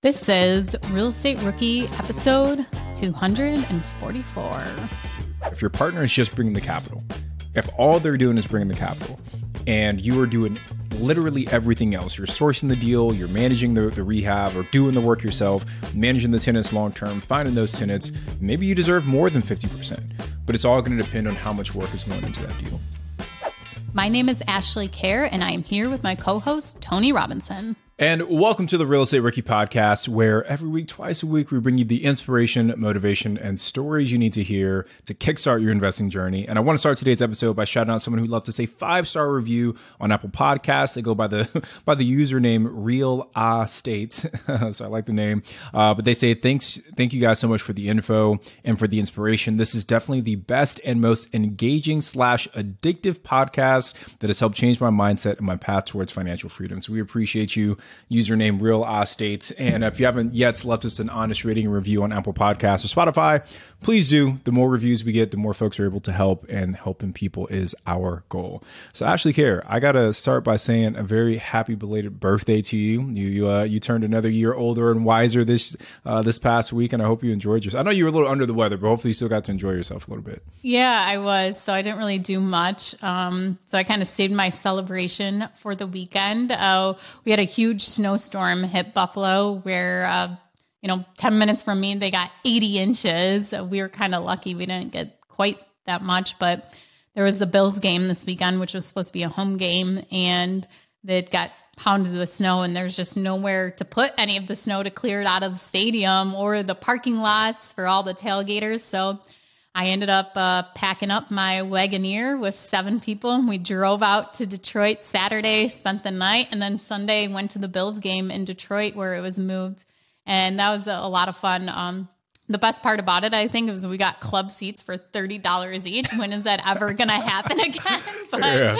This is Real Estate Rookie episode 244. If your partner is just bringing the capital, if all they're doing is bringing the capital, and you are doing literally everything else, you're sourcing the deal, you're managing the, the rehab, or doing the work yourself, managing the tenants long term, finding those tenants, maybe you deserve more than 50%. But it's all going to depend on how much work is going into that deal. My name is Ashley Kehr, and I am here with my co host, Tony Robinson. And welcome to the Real Estate Rookie Podcast, where every week, twice a week, we bring you the inspiration, motivation, and stories you need to hear to kickstart your investing journey. And I want to start today's episode by shouting out someone who loved us a five star review on Apple Podcasts. They go by the by the username Real Ah States, so I like the name. Uh, but they say thanks, thank you guys so much for the info and for the inspiration. This is definitely the best and most engaging slash addictive podcast that has helped change my mindset and my path towards financial freedom. So we appreciate you username Real Estates. And if you haven't yet left us an honest rating and review on Apple Podcasts or Spotify, please do. The more reviews we get, the more folks are able to help, and helping people is our goal. So, Ashley Kehr, I got to start by saying a very happy belated birthday to you. You you, uh, you turned another year older and wiser this uh, this past week, and I hope you enjoyed yourself. I know you were a little under the weather, but hopefully you still got to enjoy yourself a little bit. Yeah, I was. So I didn't really do much. Um, so I kind of saved my celebration for the weekend. Uh, we had a huge snowstorm hit Buffalo where uh, you know, 10 minutes from me, they got 80 inches. We were kind of lucky we didn't get quite that much, but there was the Bills game this weekend, which was supposed to be a home game, and it got pounded with snow, and there's just nowhere to put any of the snow to clear it out of the stadium or the parking lots for all the tailgaters. So I ended up uh, packing up my Wagoneer with seven people, and we drove out to Detroit Saturday, spent the night, and then Sunday went to the Bills game in Detroit where it was moved and that was a, a lot of fun. Um, the best part about it, I think, is we got club seats for thirty dollars each. When is that ever going to happen again? But yeah.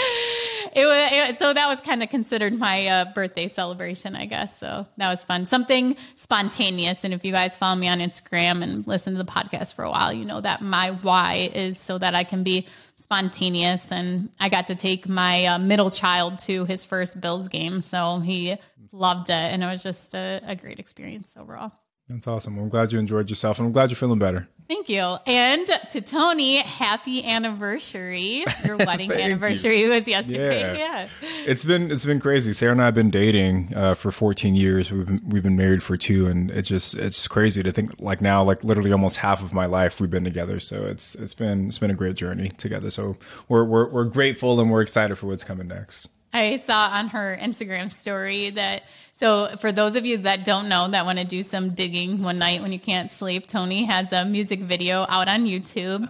it was it, so that was kind of considered my uh, birthday celebration, I guess. So that was fun, something spontaneous. And if you guys follow me on Instagram and listen to the podcast for a while, you know that my why is so that I can be spontaneous. And I got to take my uh, middle child to his first Bills game, so he loved it, and it was just a, a great experience overall. That's awesome. I'm glad you enjoyed yourself, and I'm glad you're feeling better. Thank you. And to Tony, happy anniversary. Your wedding anniversary you. was yesterday. Yeah. yeah. It's been it's been crazy. Sarah and I have been dating uh, for 14 years. We've been, we've been married for two, and it's just it's crazy to think like now, like literally almost half of my life we've been together. So it's it's been it's been a great journey together. So we're we're, we're grateful and we're excited for what's coming next. I saw on her Instagram story that so, for those of you that don't know, that want to do some digging one night when you can't sleep, Tony has a music video out on YouTube.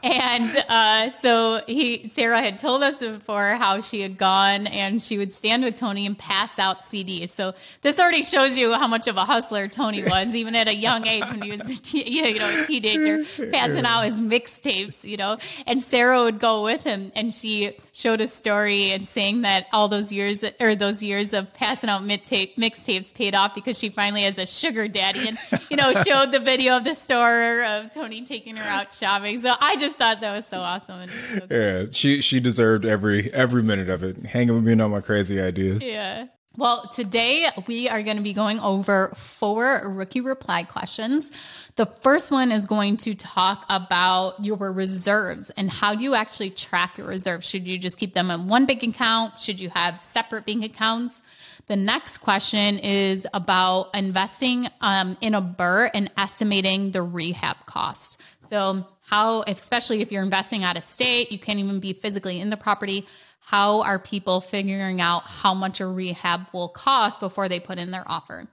and uh, so, he Sarah had told us before how she had gone and she would stand with Tony and pass out CDs. So, this already shows you how much of a hustler Tony was, even at a young age when he was a you know, a teenager, passing out his mixtapes, you know. And Sarah would go with him and she showed a story and saying that all those years or those years of passing out mixtapes mixtapes paid off because she finally has a sugar daddy and you know showed the video of the store of Tony taking her out shopping. So I just thought that was so awesome. So yeah, she she deserved every every minute of it. Hanging with me on my crazy ideas. Yeah. Well, today we are going to be going over four rookie reply questions. The first one is going to talk about your reserves and how do you actually track your reserves. Should you just keep them in one bank account? Should you have separate bank accounts? The next question is about investing um, in a BRRRR and estimating the rehab cost. So, how, especially if you're investing out of state, you can't even be physically in the property. How are people figuring out how much a rehab will cost before they put in their offer?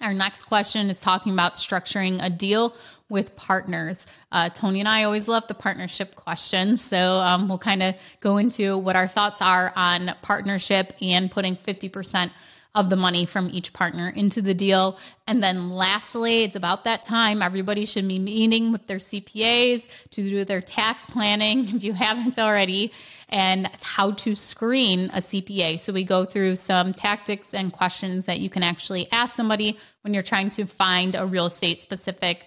Our next question is talking about structuring a deal with partners. Uh, Tony and I always love the partnership question. So um, we'll kind of go into what our thoughts are on partnership and putting 50% of the money from each partner into the deal. And then lastly, it's about that time. Everybody should be meeting with their CPAs to do their tax planning if you haven't already, and how to screen a CPA. So we go through some tactics and questions that you can actually ask somebody when you're trying to find a real estate specific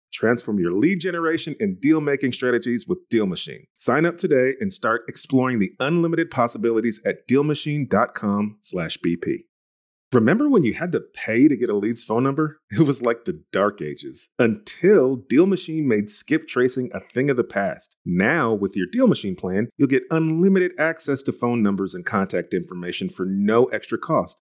Transform your lead generation and deal making strategies with Deal Machine. Sign up today and start exploring the unlimited possibilities at dealmachine.com/bp. Remember when you had to pay to get a lead's phone number? It was like the dark ages until Deal Machine made skip tracing a thing of the past. Now, with your Deal Machine plan, you'll get unlimited access to phone numbers and contact information for no extra cost.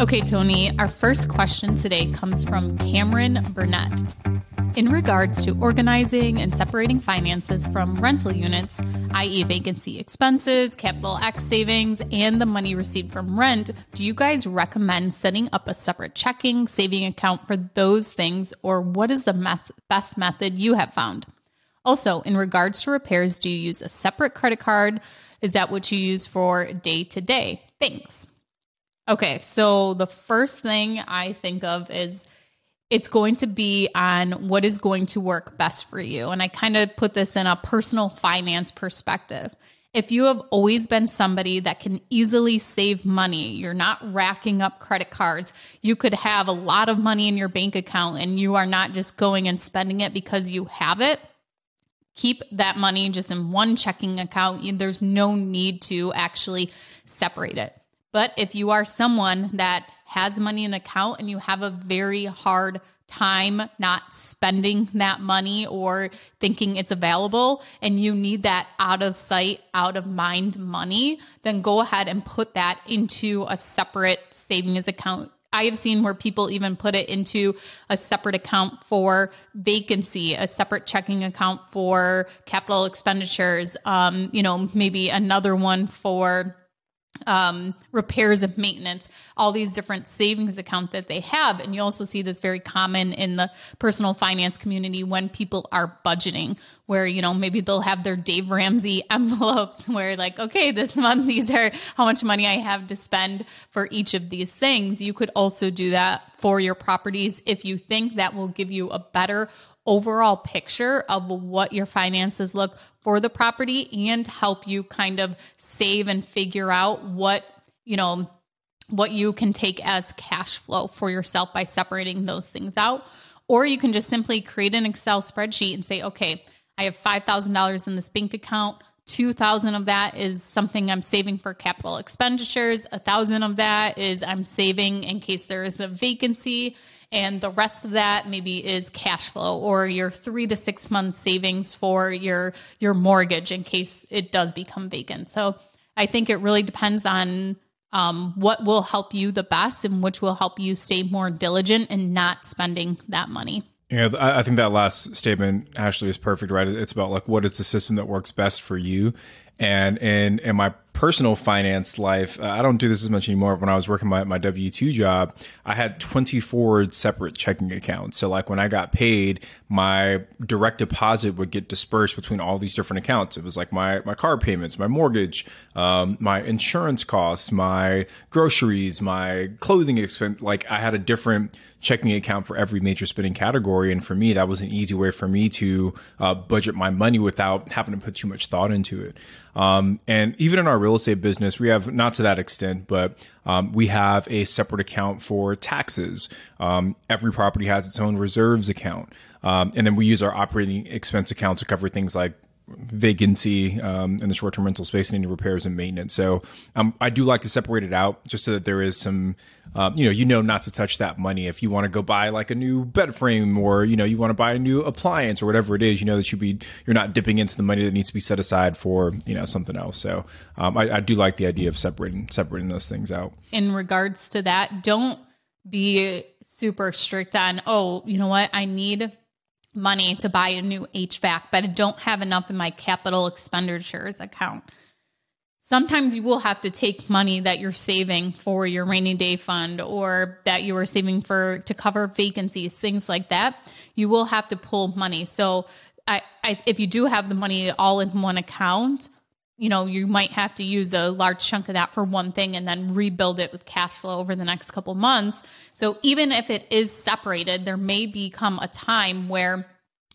Okay, Tony, our first question today comes from Cameron Burnett. In regards to organizing and separating finances from rental units, i.e., vacancy expenses, CapEx savings, and the money received from rent, do you guys recommend setting up a separate checking, saving account for those things, or what is the meth- best method you have found? Also, in regards to repairs, do you use a separate credit card? Is that what you use for day to day? Thanks. Okay, so the first thing I think of is it's going to be on what is going to work best for you. And I kind of put this in a personal finance perspective. If you have always been somebody that can easily save money, you're not racking up credit cards, you could have a lot of money in your bank account and you are not just going and spending it because you have it. Keep that money just in one checking account. There's no need to actually separate it. But if you are someone that has money in an account and you have a very hard time not spending that money or thinking it's available and you need that out of sight, out of mind money, then go ahead and put that into a separate savings account. I have seen where people even put it into a separate account for vacancy, a separate checking account for capital expenditures, um, you know, maybe another one for um, repairs and maintenance, all these different savings accounts that they have. And you also see this very common in the personal finance community when people are budgeting, where, you know, maybe they'll have their Dave Ramsey envelopes where, like, okay, this month, these are how much money I have to spend for each of these things. You could also do that for your properties if you think that will give you a better overall picture of what your finances look for the property and help you kind of save and figure out what, you know, what you can take as cash flow for yourself by separating those things out. Or you can just simply create an Excel spreadsheet and say, okay, I have $5,000 in this bank account. 2000 of that is something I'm saving for capital expenditures. A thousand of that is I'm saving in case there is a vacancy and the rest of that maybe is cash flow or your three to six months savings for your your mortgage in case it does become vacant so i think it really depends on um, what will help you the best and which will help you stay more diligent and not spending that money yeah, I think that last statement, Ashley, is perfect, right? It's about like what is the system that works best for you. And in in my personal finance life, uh, I don't do this as much anymore. When I was working my, my W 2 job, I had 24 separate checking accounts. So, like when I got paid, my direct deposit would get dispersed between all these different accounts. It was like my, my car payments, my mortgage, um, my insurance costs, my groceries, my clothing expense. Like I had a different checking account for every major spending category. And for me, that was an easy way for me to uh, budget my money without having to put too much thought into it. Um, and even in our real estate business, we have not to that extent, but um, we have a separate account for taxes. Um, every property has its own reserves account. Um, and then we use our operating expense account to cover things like vacancy um, in the short-term rental space and any repairs and maintenance. So um, I do like to separate it out just so that there is some, um, you know, you know not to touch that money. If you want to go buy like a new bed frame or you know you want to buy a new appliance or whatever it is, you know that you be you're not dipping into the money that needs to be set aside for you know something else. So um, I, I do like the idea of separating separating those things out. In regards to that, don't be super strict on oh you know what I need money to buy a new HVAC, but I don't have enough in my capital expenditures account. Sometimes you will have to take money that you're saving for your rainy day fund or that you are saving for to cover vacancies, things like that. You will have to pull money. So, I, I if you do have the money all in one account, you know, you might have to use a large chunk of that for one thing and then rebuild it with cash flow over the next couple months. So even if it is separated, there may become a time where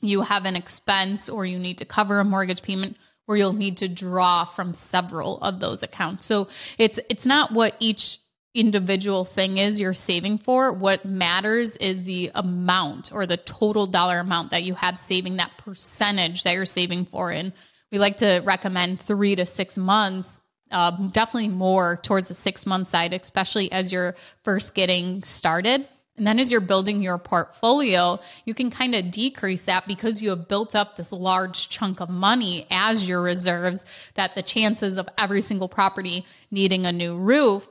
you have an expense or you need to cover a mortgage payment where you'll need to draw from several of those accounts. So it's it's not what each individual thing is you're saving for. What matters is the amount or the total dollar amount that you have saving that percentage that you're saving for and we like to recommend three to six months um, definitely more towards the six month side, especially as you're first getting started. And then as you're building your portfolio, you can kind of decrease that because you have built up this large chunk of money as your reserves that the chances of every single property needing a new roof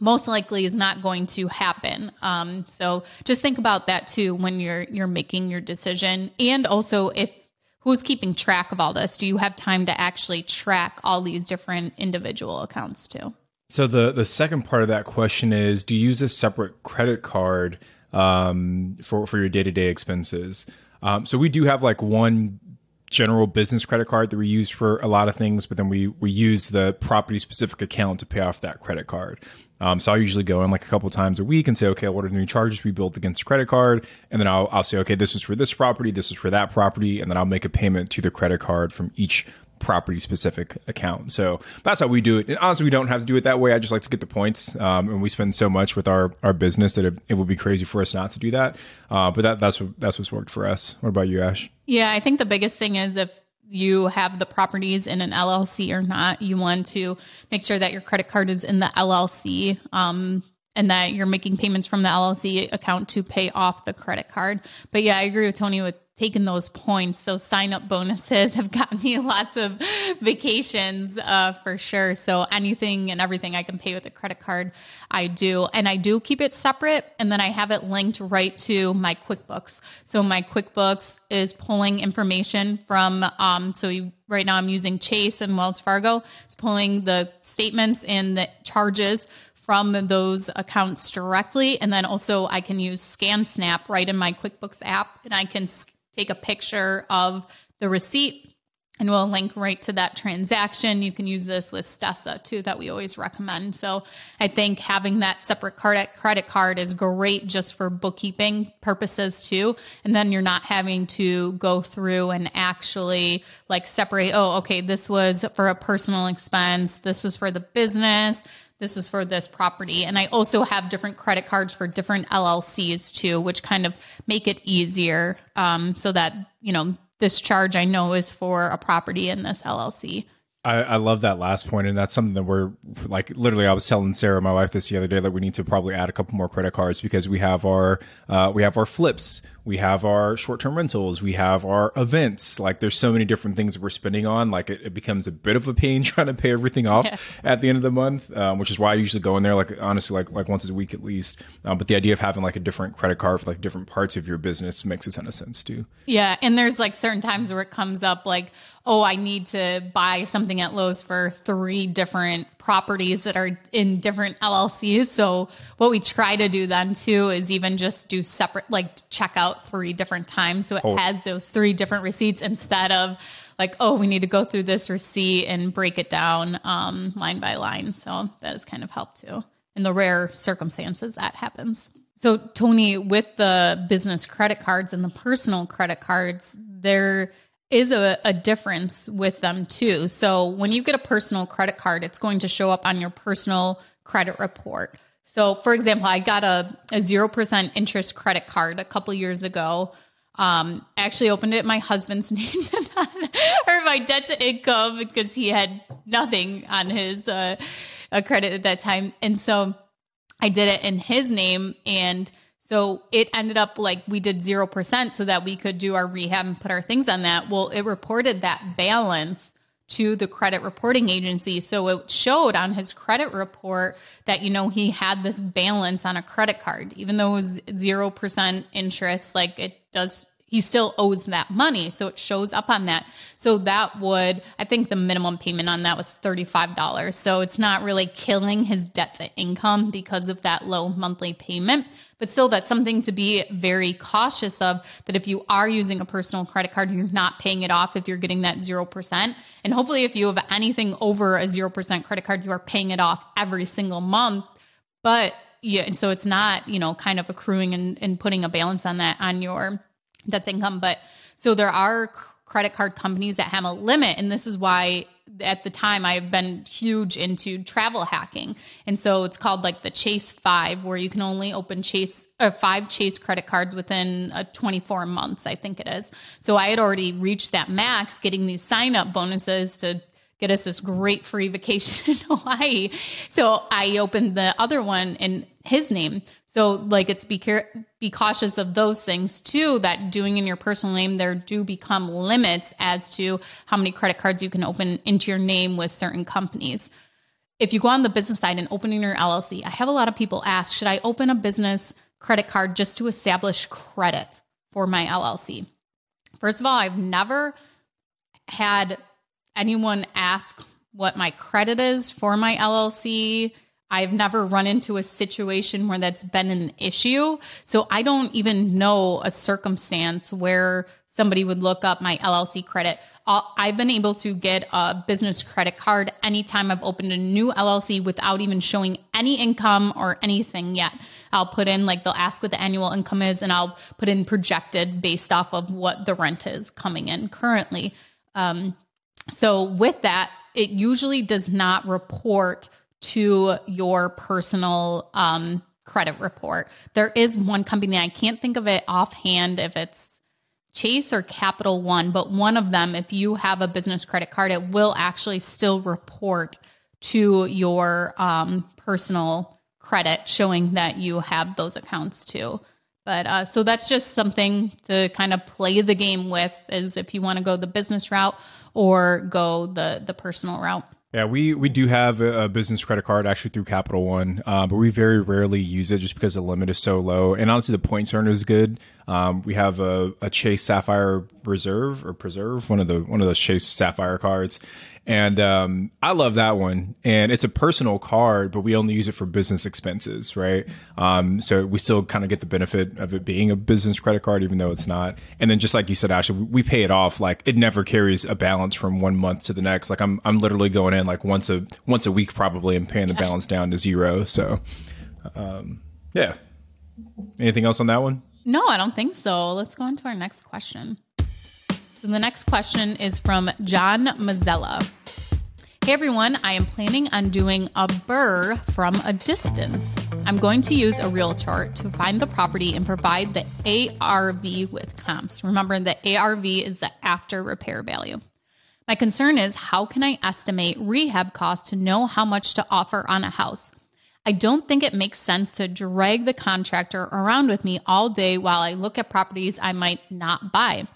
most likely is not going to happen. Um, so just think about that too when you're you're making your decision. And also if who's keeping track of all this? Do you have time to actually track all these different individual accounts too? So the the second part of that question is: Do you use a separate credit card um, for for your day to day expenses? Um, so we do have like one general business credit card that we use for a lot of things, but then we we use the property specific account to pay off that credit card. Um, so I usually go in like a couple times a week and say, okay, what are the new charges we built against credit card? And then I'll, I'll say, okay, this is for this property, this is for that property, and then I'll make a payment to the credit card from each property specific account. So that's how we do it. And honestly, we don't have to do it that way. I just like to get the points. Um, and we spend so much with our, our business that it, it would be crazy for us not to do that. Uh, but that, that's what, that's what's worked for us. What about you, Ash? Yeah, I think the biggest thing is if you have the properties in an LLC or not. You want to make sure that your credit card is in the LLC um, and that you're making payments from the LLC account to pay off the credit card. But yeah, I agree with Tony with taken those points, those sign up bonuses have gotten me lots of vacations uh, for sure. So anything and everything I can pay with a credit card, I do. And I do keep it separate. And then I have it linked right to my QuickBooks. So my QuickBooks is pulling information from, um, so you, right now I'm using Chase and Wells Fargo. It's pulling the statements and the charges from those accounts directly. And then also I can use ScanSnap right in my QuickBooks app and I can take a picture of the receipt and we'll link right to that transaction. You can use this with Stessa too, that we always recommend. So I think having that separate credit card is great just for bookkeeping purposes too. And then you're not having to go through and actually like separate, oh, okay, this was for a personal expense, this was for the business, this was for this property. And I also have different credit cards for different LLCs too, which kind of make it easier um, so that, you know, this charge I know is for a property in this LLC. I, I, love that last point, and that's something that we're like literally. I was telling Sarah, my wife, this the other day that we need to probably add a couple more credit cards because we have our uh, we have our flips, we have our short term rentals, we have our events. Like, there's so many different things we're spending on. Like, it, it becomes a bit of a pain trying to pay everything off yeah. at the end of the month, um, which is why I usually go in there like honestly like like once a week at least. Um, but the idea of having like a different credit card for like different parts of your business makes a ton of sense too. Yeah, and there's like certain times where it comes up like oh, I need to buy something at Lowe's for three different properties that are in different LLCs. So what we try to do then too is even just do separate, like check out three different times. So it oh. has those three different receipts instead of like, oh, we need to go through this receipt and break it down um, line by line. So that has kind of helped too. In the rare circumstances that happens. So, Tony, with the business credit cards and the personal credit cards, they're is a, a, difference with them too. So when you get a personal credit card, it's going to show up on your personal credit report. So, for example, I got a, a 0% interest credit card a couple years ago. Um, I actually opened it in my husband's name or my debt to income because he had nothing on his uh, credit at that time. And so I did it in his name and so it ended up like we did 0% so that we could do our rehab and put our things on that. Well, it reported that balance to the credit reporting agency. So it showed on his credit report that, you know, he had this balance on a credit card, even though it was 0% interest, like it does he still owes that money. So it shows up on that. So that would, I think the minimum payment on that was $35. So it's not really killing his debt to income because of that low monthly payment. But still, that's something to be very cautious of that if you are using a personal credit card, you're not paying it off if you're getting that 0%. And hopefully, if you have anything over a 0% credit card, you are paying it off every single month. But yeah, and so it's not, you know, kind of accruing and, and putting a balance on that on your that's income. But so there are credit card companies that have a limit. And this is why at the time I've been huge into travel hacking. And so it's called like the Chase 5 where you can only open Chase or uh, five Chase credit cards within uh, 24 months, I think it is. So I had already reached that max getting these sign up bonuses to get us this great free vacation in Hawaii. So I opened the other one in his name. So like it's be care- be cautious of those things too that doing in your personal name there do become limits as to how many credit cards you can open into your name with certain companies. If you go on the business side and opening your LLC, I have a lot of people ask, should I open a business credit card just to establish credit for my LLC? First of all, I've never had anyone ask what my credit is for my LLC I've never run into a situation where that's been an issue. So I don't even know a circumstance where somebody would look up my LLC credit. Uh, I've been able to get a business credit card anytime I've opened a new LLC without even showing any income or anything yet. I'll put in like they'll ask what the annual income is and I'll put in projected based off of what the rent is coming in currently. Um, so with that, it usually does not report to your personal um, credit report. There is one company, I can't think of it offhand if it's Chase or Capital One, but one of them, if you have a business credit card, it will actually still report to your um, personal credit showing that you have those accounts too. But uh, so that's just something to kind of play the game with, is if you want to go the business route or go the the personal route. Yeah, we we do have a, business credit card actually through Capital One, uh, but we very rarely use it just because the limit is so low. And honestly, the points earned is good. Um, we have a, a Chase Sapphire Reserve or Preserve, one of the one of those Chase Sapphire cards, and um, I love that one. And it's a personal card, but we only use it for business expenses, right? Um, so we still kind of get the benefit of it being a business credit card, even though it's not. And then just like you said, Ashley, we pay it off. Like it never carries a balance from one month to the next. Like I'm I'm literally going in like once a once a week probably and paying the balance down to zero. So um, yeah. Anything else on that one? No, I don't think so. Let's go on to our next question. So the next question is from John Mazzella. Hey everyone, I am planning on doing a BRRRR from a distance. I'm going to use a realtor to find the property and provide the ARV with comps. Remember, the ARV is the after repair value. My concern is how can I estimate rehab costs to know how much to offer on a house? I don't think it makes sense to drag the contractor around with me all day while I look at properties I might not buy.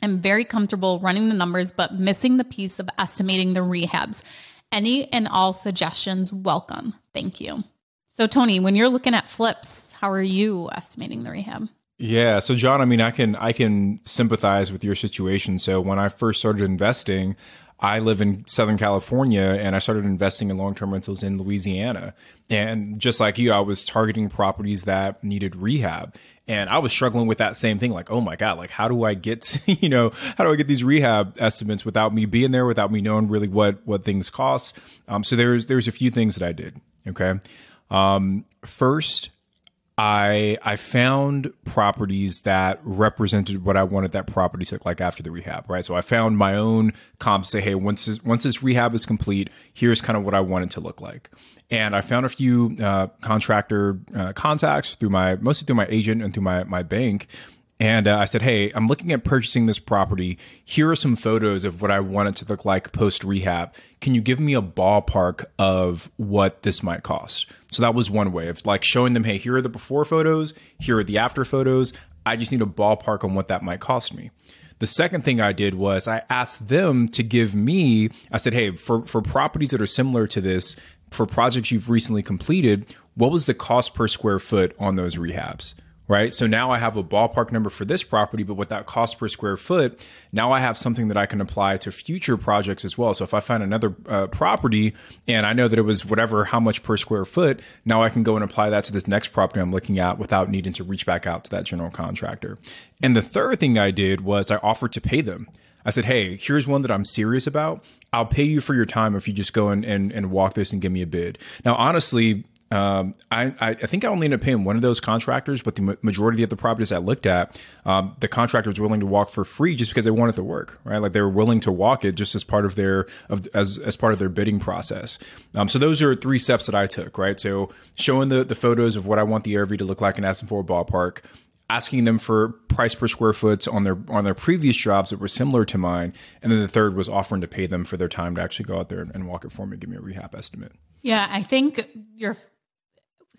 I'm very comfortable running the numbers, but missing the piece of estimating the rehabs. Any and all suggestions welcome. Thank you. So, Tony, when you're looking at flips, how are you estimating the rehab? Yeah, so John, I mean, I can I can sympathize with your situation. So when I first started investing, I live in Southern California and I started investing in long term rentals in Louisiana. And just like you, I was targeting properties that needed rehab. And I was struggling with that same thing. Like, oh my God, like, how do I get, you know, how do I get these rehab estimates without me being there, without me knowing really what, what things cost? Um, so there's, there's a few things that I did. Okay. Um, first, I I found properties that represented what I wanted that property to look like after the rehab, right? So I found my own comps say, hey, once this, once this rehab is complete, here's kind of what I want it to look like. And I found a few uh, contractor uh, contacts through my mostly through my agent and through my my bank. And uh, I said, Hey, I'm looking at purchasing this property. Here are some photos of what I want it to look like post rehab. Can you give me a ballpark of what this might cost? So that was one way of like showing them, Hey, here are the before photos. Here are the after photos. I just need a ballpark on what that might cost me. The second thing I did was I asked them to give me, I said, Hey, for, for properties that are similar to this, for projects you've recently completed, what was the cost per square foot on those rehabs? Right. So now I have a ballpark number for this property, but with that cost per square foot, now I have something that I can apply to future projects as well. So if I find another uh, property and I know that it was whatever, how much per square foot, now I can go and apply that to this next property I'm looking at without needing to reach back out to that general contractor. And the third thing I did was I offered to pay them. I said, hey, here's one that I'm serious about. I'll pay you for your time if you just go and, and, and walk this and give me a bid. Now, honestly, um, I, I think I only ended up paying one of those contractors, but the majority of the properties I looked at, um, the contractor was willing to walk for free just because they wanted to work, right? Like they were willing to walk it just as part of their of as as part of their bidding process. Um, so those are three steps that I took, right? So showing the the photos of what I want the ARV to look like and asking for a ballpark, asking them for price per square foot on their on their previous jobs that were similar to mine, and then the third was offering to pay them for their time to actually go out there and, and walk it for me, give me a rehab estimate. Yeah, I think you're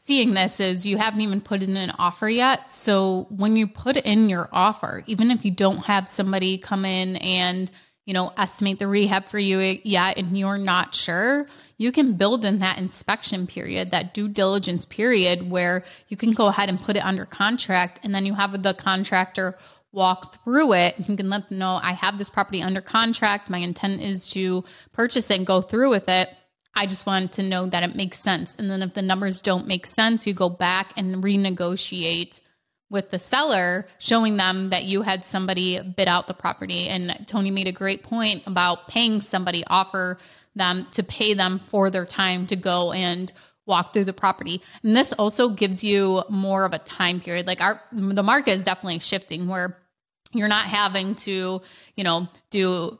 seeing this is you haven't even put in an offer yet. So when you put in your offer, even if you don't have somebody come in and you know estimate the rehab for you yet and you're not sure you can build in that inspection period, that due diligence period where you can go ahead and put it under contract and then you have the contractor walk through it. You can let them know I have this property under contract. My intent is to purchase it and go through with it. I just wanted to know that it makes sense. And then if the numbers don't make sense, you go back and renegotiate with the seller, showing them that you had somebody bid out the property. And Tony made a great point about paying somebody, offer them to pay them for their time to go and walk through the property. And this also gives you more of a time period. Like our the market is definitely shifting where you're not having to, you know, do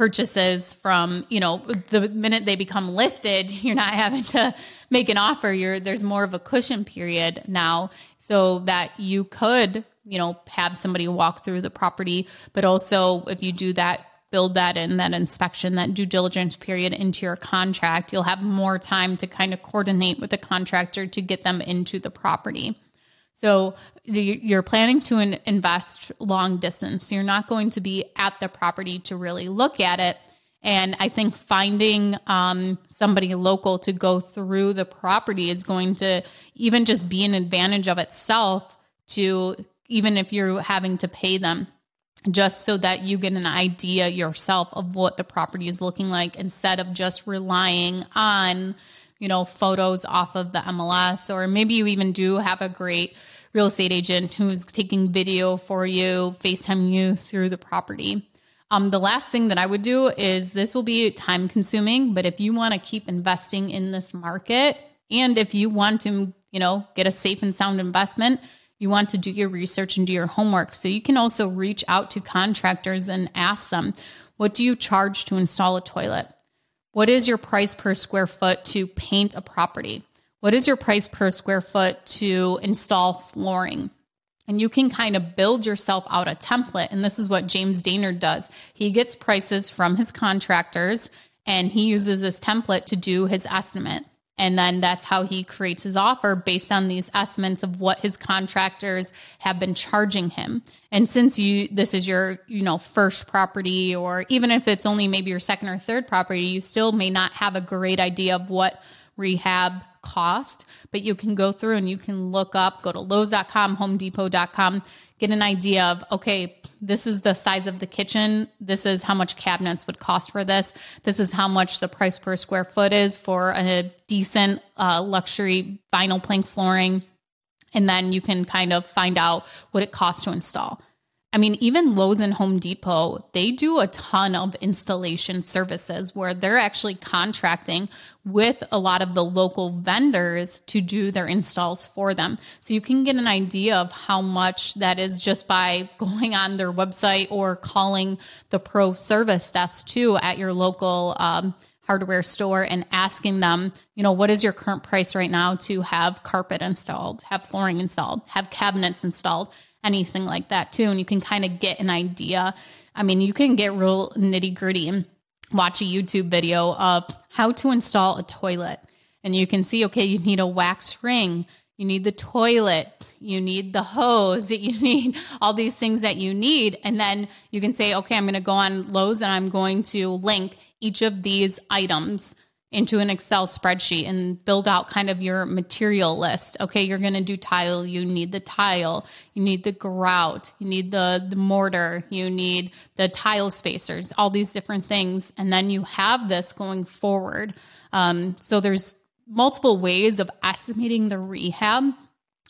purchases from, you know, the minute they become listed, you're not having to make an offer. You're there's more of a cushion period now so that you could, you know, have somebody walk through the property, but also if you do that build that in that inspection, that due diligence period into your contract, you'll have more time to kind of coordinate with the contractor to get them into the property. So you're planning to invest long distance. You're not going to be at the property to really look at it. And I think finding um, somebody local to go through the property is going to even just be an advantage of itself to even if you're having to pay them just so that you get an idea yourself of what the property is looking like instead of just relying on you know photos off of the MLS or maybe you even do have a great real estate agent who's taking video for you FaceTime you through the property um, the last thing that I would do is this will be time consuming, but if you want to keep investing in this market and if you want to, you know, get a safe and sound investment, you want to do your research and do your homework. So you can also reach out to contractors and ask them, what do you charge to install a toilet? What is your price per square foot to paint a property? What is your price per square foot to install flooring? and you can kind of build yourself out a template. And this is what James Dainard does. He gets prices from his contractors and he uses this template to do his estimate. And then that's how he creates his offer based on these estimates of what his contractors have been charging him. And since you this is your, you know, first property or even if it's only maybe your second or third property, you still may not have a great idea of what rehab cost, but you can go through and you can look up, go to Lowe's.com, HomeDepot.com, get an idea of, okay, this is the size of the kitchen. This is how much cabinets would cost for this. This is how much the price per square foot is for a decent uh, luxury vinyl plank flooring. And then you can kind of find out what it costs to install. I mean, even Lowe's and Home Depot, they do a ton of installation services where they're actually contracting with a lot of the local vendors to do their installs for them. So you can get an idea of how much that is just by going on their website or calling the pro service desk too at your local um, hardware store and asking them, you know, what is your current price right now to have carpet installed, have flooring installed, have cabinets installed anything like that too. And you can kind of get an idea. I mean, you can get real nitty gritty and watch a YouTube video of how to install a toilet. And you can see, okay, you need a wax ring, you need the toilet, you need the hose, you need all these things that you need. And then you can say, okay, I'm going to go on Lowe's and I'm going to link each of these items into an Excel spreadsheet and build out kind of your material list. Okay, you're going to do tile, you need the tile, you need the grout, you need the the mortar, you need the tile spacers, all these different things and then you have this going forward. Um, so there's multiple ways of estimating the rehab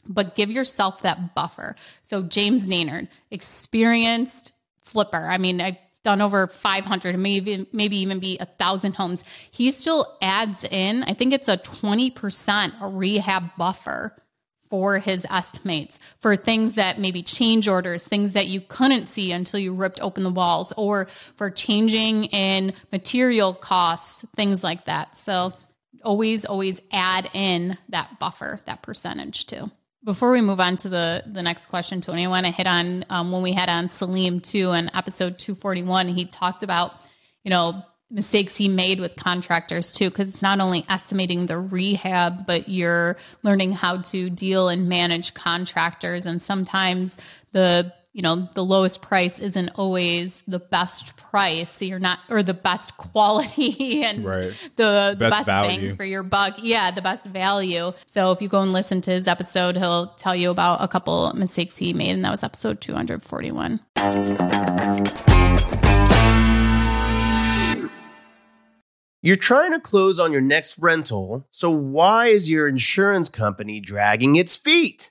but give yourself that buffer. So James Dainard, experienced flipper. I mean, I done over 500 maybe maybe even be a thousand homes. He still adds in i think it's a 20% rehab buffer for his estimates for things that maybe change orders things that you couldn't see until you ripped open the walls or for changing in material costs things like that. So always always add in that buffer that percentage too before we move on to the the next question, Tony, I want to hit on um, when we had on Salim too in episode two forty one. He talked about you know mistakes he made with contractors too, because it's not only estimating the rehab, but you're learning how to deal and manage contractors, and sometimes the you know the lowest price isn't always the best price. So you're not or the best quality and right. the, the best, best bang for your buck. Yeah the best value. So if you go and listen to his episode he'll tell you about a couple mistakes he made and that was episode 241 You're trying to close on your next rental, so why is your insurance company dragging its feet?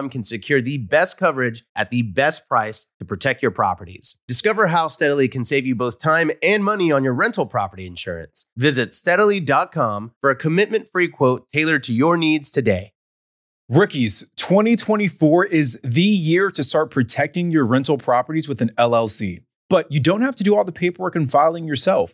Can secure the best coverage at the best price to protect your properties. Discover how Steadily can save you both time and money on your rental property insurance. Visit Steadily.com for a commitment free quote tailored to your needs today. Rookies, 2024 is the year to start protecting your rental properties with an LLC. But you don't have to do all the paperwork and filing yourself.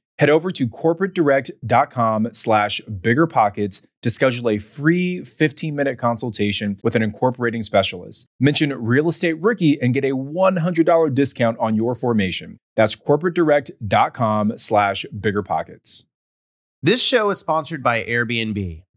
Head over to corporatedirect.com slash biggerpockets to schedule a free 15-minute consultation with an incorporating specialist. Mention Real Estate Rookie and get a $100 discount on your formation. That's corporatedirect.com slash biggerpockets. This show is sponsored by Airbnb.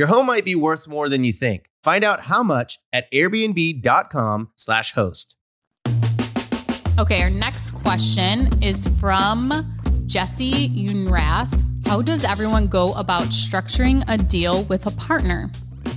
Your home might be worth more than you think. Find out how much at airbnb.com/slash host. Okay, our next question is from Jesse Unrath. How does everyone go about structuring a deal with a partner?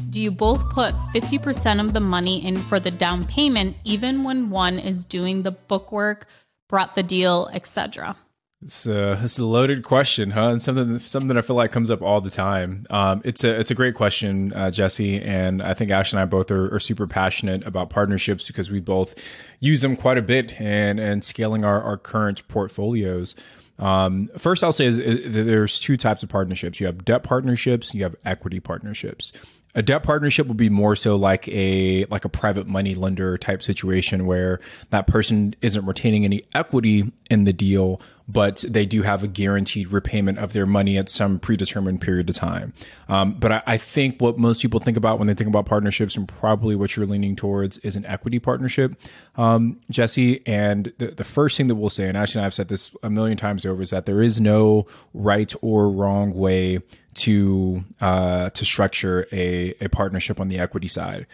Do you both put 50% of the money in for the down payment even when one is doing the bookwork, brought the deal, etc.? It's a, it's a loaded question, huh? And something something that I feel like comes up all the time. Um, it's a it's a great question, uh, Jesse, and I think Ash and I both are, are, super passionate about partnerships because we both use them quite a bit and and scaling our, our current portfolios. Um, first, I'll say is, is there's two types of partnerships. You have debt partnerships, you have equity partnerships. A debt partnership would be more so like a like a private money lender type situation where that person isn't retaining any equity in the deal, but they do have a guaranteed repayment of their money at some predetermined period of time. Um, but I, I, think what most people think about when they think about partnerships, and probably what you're leaning towards, is an equity partnership, um, Jesse. And the, the first thing that we'll say, and actually I've said this a million times over, is that there is no right or wrong way to uh, to structure a, a partnership on the equity side.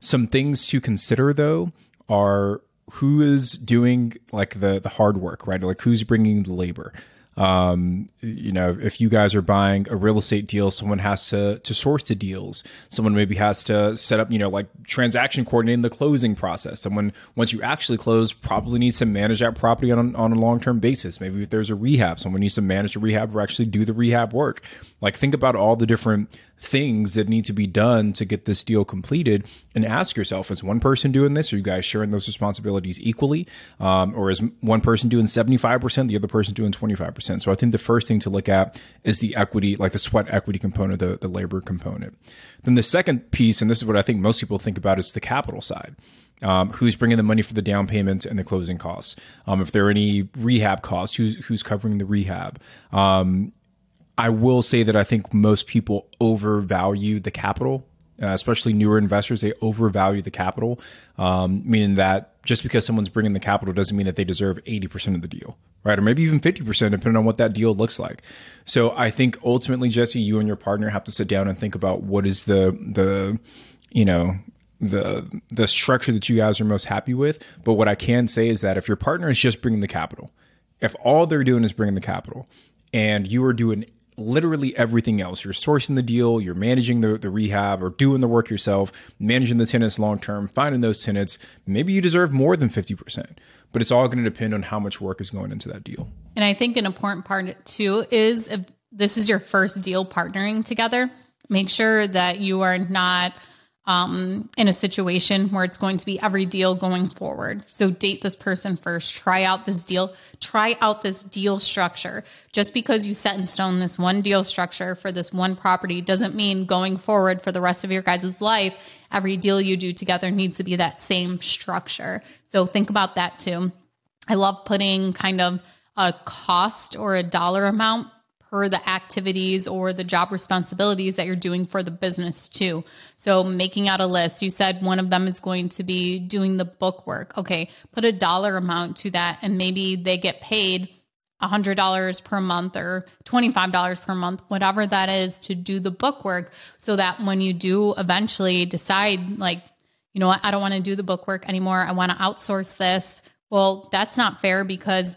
Some things to consider though are who is doing like the the hard work, right? Like who's bringing the labor. Um, you know, if you guys are buying a real estate deal, someone has to to source the deals. Someone maybe has to set up, you know, like transaction coordinating the closing process. Someone once you actually close, probably needs to manage that property on on a long term basis. Maybe if there's a rehab, someone needs to manage the rehab or actually do the rehab work. Like think about all the different things that need to be done to get this deal completed and ask yourself is one person doing this? Are you guys sharing those responsibilities equally? Um, or is one person doing 75% the other person doing 25% so i think the first thing to look at is the equity like the sweat equity component the, the labor component. Then the second piece and this is what i think most people think about is the capital side. Um, who's bringing the money for the down payment and the closing costs? Um, if there are any rehab costs who's who's covering the rehab? Um, I will say that I think most people overvalue the capital, uh, especially newer investors. They overvalue the capital, um, meaning that just because someone's bringing the capital doesn't mean that they deserve 80% of the deal, right? Or maybe even 50%, depending on what that deal looks like. So I think ultimately, Jesse, you and your partner have to sit down and think about what is the, the, you know, the the structure that you guys are most happy with. But what I can say is that if your partner is just bringing the capital, if all they're doing is bringing the capital, and you are doing literally everything else. You're sourcing the deal, you're managing the, the rehab or doing the work yourself, managing the tenants long term, finding those tenants. Maybe you deserve more than 50%, but it's all going to depend on how much work is going into that deal. And I think an important part too is if this is your first deal partnering together, make sure that you are not um, in a situation where it's going to be every deal going forward. So date this person first, try out this deal, try out this deal structure. Just because you set in stone this one deal structure for this one property doesn't mean going forward for the rest of your guys' life, every deal you do together needs to be that same structure. So think about that too. I love putting kind of a cost or a dollar amount per the activities or the job responsibilities that you're doing for the business too. So making out a list, you said one of them is going to be doing the book work. Okay, put a dollar amount to that and maybe they get paid $100 per month or $25 per month, whatever that is to do the book work so that when you do eventually decide like, you know what, I don't want to do the book work anymore. I want to outsource this. Well, that's not fair because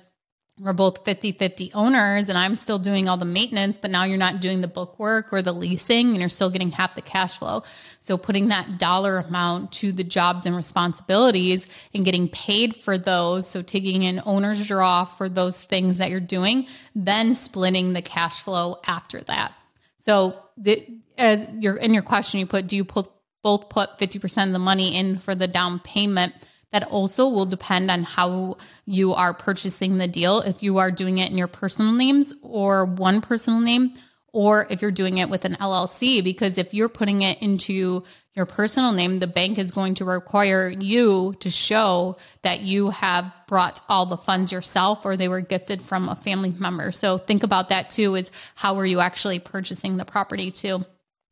we're both 50 50 owners and I'm still doing all the maintenance, but now you're not doing the book work or the leasing and you're still getting half the cash flow. So putting that dollar amount to the jobs and responsibilities and getting paid for those. So taking an owner's draw for those things that you're doing, then splitting the cash flow after that. So the, as you're in your question, you put, do you put, both put 50% of the money in for the down payment? That also will depend on how you are purchasing the deal. If you are doing it in your personal names or one personal name, or if you're doing it with an LLC, because if you're putting it into your personal name, the bank is going to require you to show that you have brought all the funds yourself or they were gifted from a family member. So think about that too is how are you actually purchasing the property too?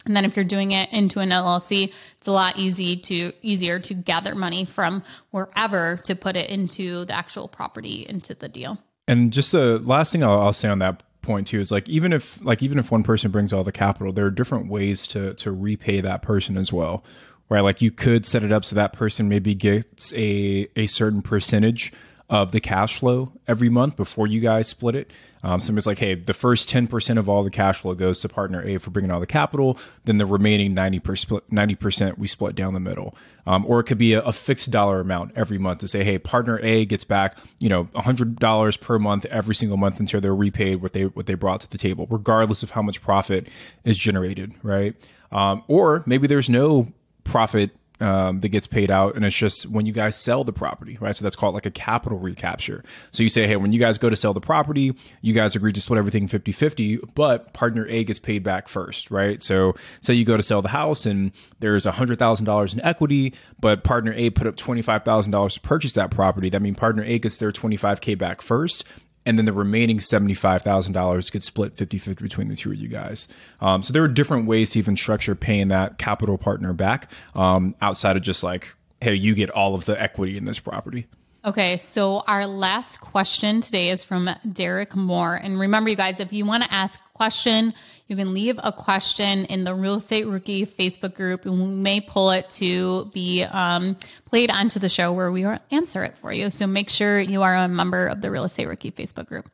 And then if you're doing it into an LLC, it's a lot easy to easier to gather money from wherever to put it into the actual property into the deal. And just the last thing I'll, I'll say on that point too is like even if like even if one person brings all the capital, there are different ways to to repay that person as well. Right, like you could set it up so that person maybe gets a a certain percentage of the cash flow every month before you guys split it. Um, so it's like, hey, the first 10% of all the cash flow goes to partner A for bringing all the capital. Then the remaining 90%, 90% we split down the middle. Um, or it could be a, a, fixed dollar amount every month to say, hey, partner A gets back, you know, $100 per month every single month until they're repaid what they, what they brought to the table, regardless of how much profit is generated, right? Um, or maybe there's no profit um, that gets paid out, and it's just when you guys sell the property, right? So that's called like a capital recapture. So you say, hey, when you guys go to sell the property, you guys agree to split everything 50 50, but partner A gets paid back first, right? So say you go to sell the house and there's $100,000 in equity, but partner A put up $25,000 to purchase that property. That means partner A gets their 25K back first, and then the remaining $75,000 gets split 50 50 between the two of you guys. Um, so there are different ways to even structure paying that capital partner back um, outside of just like, hey, you get all of the equity in this property. Okay, so our last question today is from Derek Moore. And remember, you guys, if you want to ask a question, you can leave a question in the Real Estate Rookie Facebook group, and we may pull it to be um, played onto the show where we will answer it for you. So make sure you are a member of the Real Estate Rookie Facebook group.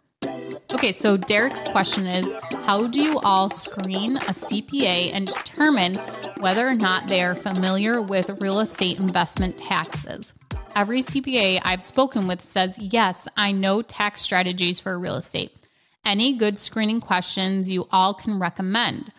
Okay, so Derek's question is How do you all screen a CPA and determine whether or not they are familiar with real estate investment taxes? Every CPA I've spoken with says, Yes, I know tax strategies for real estate. Any good screening questions you all can recommend?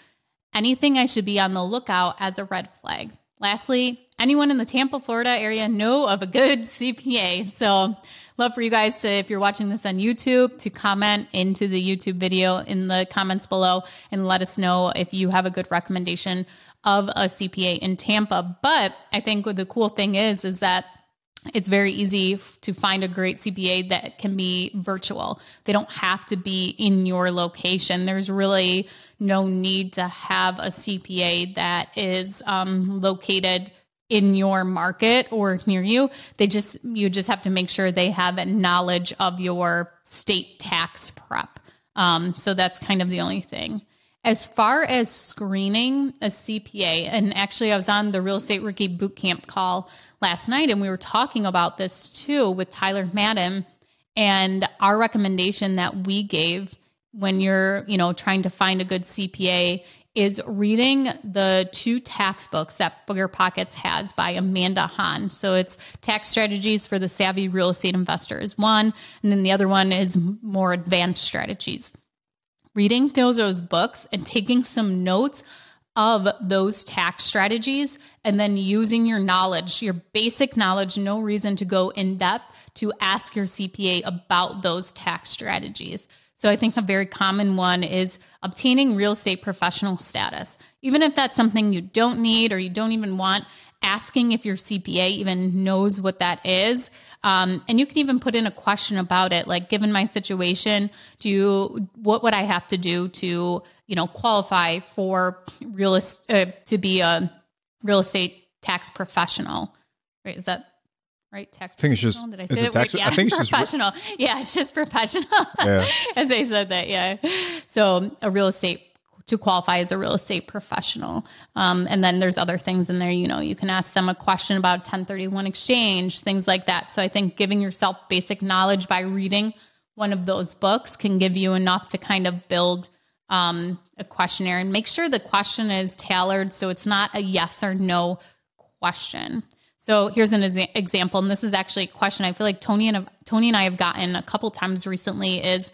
Anything I should be on the lookout as a red flag? Lastly, anyone in the Tampa, Florida area know of a good CPA? So, love for you guys to, if you're watching this on YouTube, to comment into the YouTube video in the comments below and let us know if you have a good recommendation of a CPA in Tampa. But I think the cool thing is, is that it's very easy to find a great CPA that can be virtual. They don't have to be in your location. There's really no need to have a CPA that is um, located in your market or near you. They just you just have to make sure they have a knowledge of your state tax prep. Um, so that's kind of the only thing. As far as screening a CPA, and actually, I was on the Real Estate Rookie Bootcamp call last night, and we were talking about this too with Tyler Madden. And our recommendation that we gave when you're, you know, trying to find a good CPA is reading the two tax books that Bigger Pockets has by Amanda Han. So it's Tax Strategies for the Savvy Real Estate Investor is one, and then the other one is more advanced strategies. Reading those books and taking some notes of those tax strategies and then using your knowledge, your basic knowledge, no reason to go in depth to ask your CPA about those tax strategies. So I think a very common one is obtaining real estate professional status. Even if that's something you don't need or you don't even want, asking if your CPA even knows what that is. Um, and you can even put in a question about it, like given my situation, do you what would I have to do to you know qualify for real uh, to be a real estate tax professional? Right? Is that right? Tax. I think it's just. Did I say it? Tax, yeah, I think it's professional. Just, yeah, it's just professional. Yeah. as I said that. Yeah. So a real estate to qualify as a real estate professional. Um, and then there's other things in there. You know, you can ask them a question about 1031 exchange, things like that. So I think giving yourself basic knowledge by reading one of those books can give you enough to kind of build um, a questionnaire and make sure the question is tailored so it's not a yes or no question. So here's an exa- example, and this is actually a question I feel like Tony and Tony and I have gotten a couple times recently. Is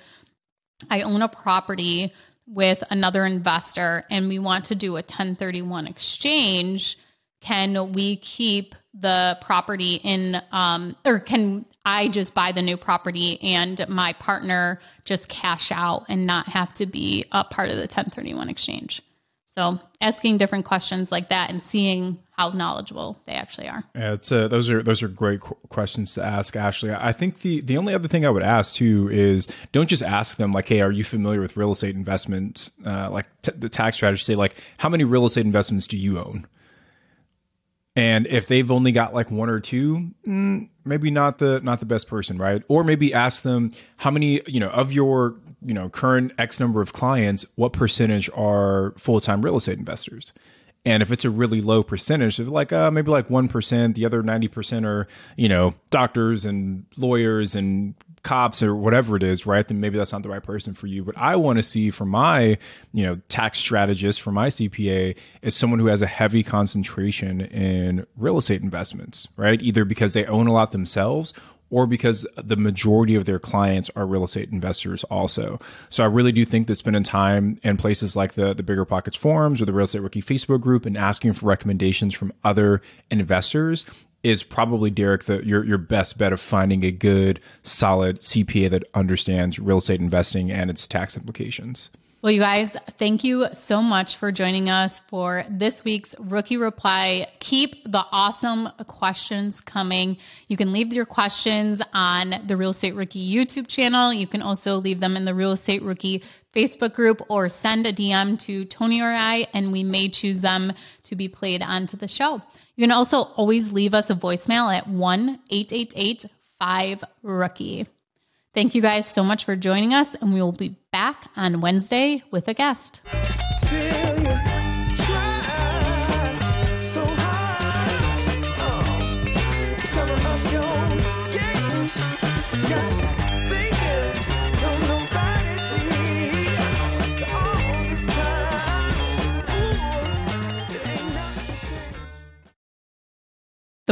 I own a property with another investor, and we want to do a 1031 exchange. Can we keep the property in, um, or can I just buy the new property and my partner just cash out and not have to be a part of the 1031 exchange? So asking different questions like that and seeing how knowledgeable they actually are. Yeah, it's uh, those are those are great qu- questions to ask, Ashley. I think the the only other thing I would ask too is don't just ask them like, "Hey, are you familiar with real estate investments?" Uh, like t- the tax strategy. Say like, "How many real estate investments do you own?" And if they've only got like one or two, mm, maybe not the not the best person, right? Or maybe ask them how many you know of your you know current X number of clients, what percentage are full time real estate investors? And if it's a really low percentage, of like uh, maybe like one percent, the other ninety percent are you know doctors and lawyers and cops or whatever it is, right? Then maybe that's not the right person for you. But I want to see for my, you know, tax strategist for my CPA is someone who has a heavy concentration in real estate investments, right? Either because they own a lot themselves or because the majority of their clients are real estate investors also. So I really do think that spending time in places like the, the Bigger Pockets forums or the Real Estate Rookie Facebook group and asking for recommendations from other investors is probably Derek the your your best bet of finding a good solid CPA that understands real estate investing and its tax implications. Well, you guys, thank you so much for joining us for this week's Rookie Reply. Keep the awesome questions coming. You can leave your questions on the Real Estate Rookie YouTube channel. You can also leave them in the Real Estate Rookie Facebook group or send a DM to Tony or I, and we may choose them to be played onto the show. You can also always leave us a voicemail at 1 888 5 Rookie. Thank you guys so much for joining us, and we will be back on Wednesday with a guest. The